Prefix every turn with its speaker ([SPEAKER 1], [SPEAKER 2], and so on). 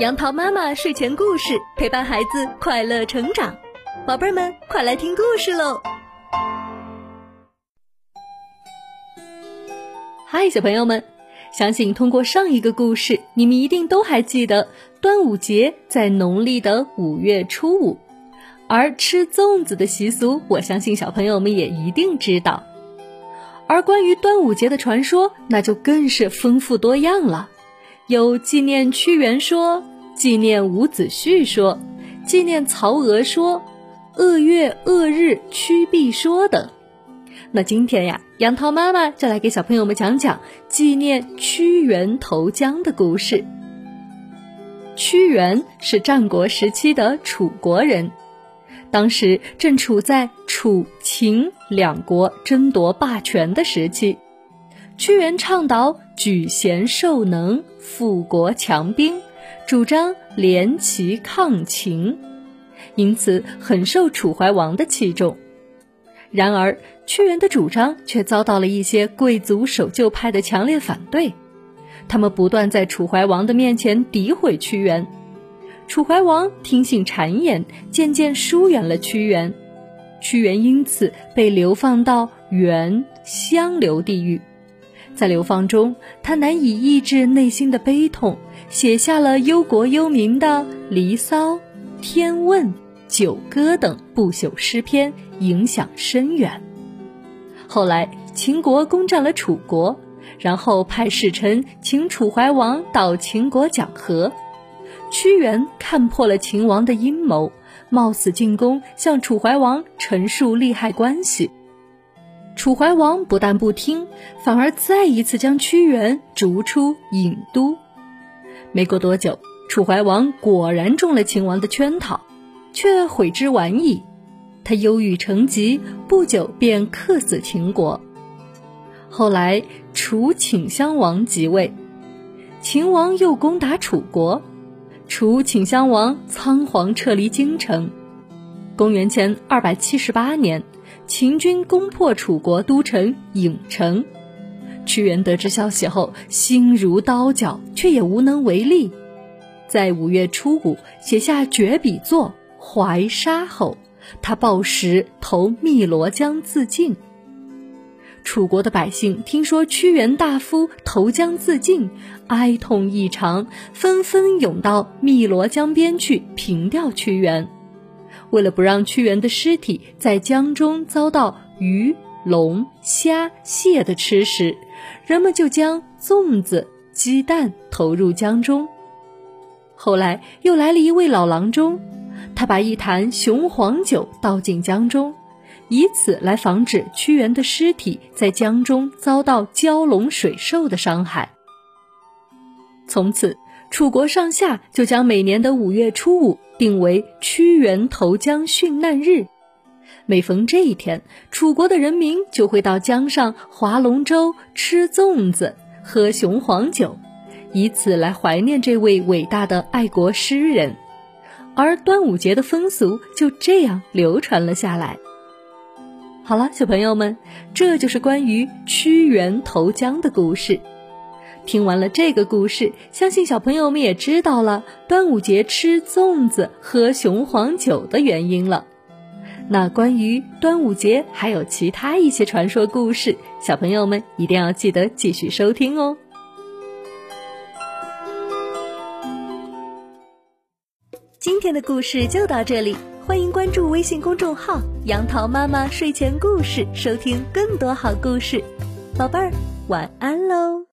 [SPEAKER 1] 杨桃妈妈睡前故事陪伴孩子快乐成长，宝贝们快来听故事喽！嗨，小朋友们，相信通过上一个故事，你们一定都还记得端午节在农历的五月初五，而吃粽子的习俗，我相信小朋友们也一定知道。而关于端午节的传说，那就更是丰富多样了。有纪念屈原说，纪念伍子胥说，纪念曹娥说，恶月恶日屈必说等。那今天呀，杨桃妈妈就来给小朋友们讲讲纪念屈原投江的故事。屈原是战国时期的楚国人，当时正处在楚秦两国争夺霸权的时期。屈原倡导举贤授能、富国强兵，主张联齐抗秦，因此很受楚怀王的器重。然而，屈原的主张却遭到了一些贵族守旧派的强烈反对，他们不断在楚怀王的面前诋毁屈原。楚怀王听信谗言，渐渐疏远了屈原，屈原因此被流放到原香流地狱。在流放中，他难以抑制内心的悲痛，写下了忧国忧民的《离骚》《天问》《九歌》等不朽诗篇，影响深远。后来，秦国攻占了楚国，然后派使臣请楚怀王到秦国讲和。屈原看破了秦王的阴谋，冒死进宫，向楚怀王陈述利害关系。楚怀王不但不听，反而再一次将屈原逐出郢都。没过多久，楚怀王果然中了秦王的圈套，却悔之晚矣。他忧郁成疾，不久便客死秦国。后来，楚顷襄王即位，秦王又攻打楚国，楚顷襄王仓皇撤离京城。公元前二百七十八年。秦军攻破楚国都城郢城，屈原得知消息后，心如刀绞，却也无能为力。在五月初五写下绝笔作《怀沙》后，他抱石投汨罗江自尽。楚国的百姓听说屈原大夫投江自尽，哀痛异常，纷纷涌到汨罗江边去凭吊屈原。为了不让屈原的尸体在江中遭到鱼、龙、虾、蟹的吃食，人们就将粽子、鸡蛋投入江中。后来又来了一位老郎中，他把一坛雄黄酒倒进江中，以此来防止屈原的尸体在江中遭到蛟龙水兽的伤害。从此。楚国上下就将每年的五月初五定为屈原投江殉难日，每逢这一天，楚国的人民就会到江上划龙舟、吃粽子、喝雄黄酒，以此来怀念这位伟大的爱国诗人，而端午节的风俗就这样流传了下来。好了，小朋友们，这就是关于屈原投江的故事。听完了这个故事，相信小朋友们也知道了端午节吃粽子、喝雄黄酒的原因了。那关于端午节还有其他一些传说故事，小朋友们一定要记得继续收听哦。今天的故事就到这里，欢迎关注微信公众号“杨桃妈妈睡前故事”，收听更多好故事。宝贝儿，晚安喽！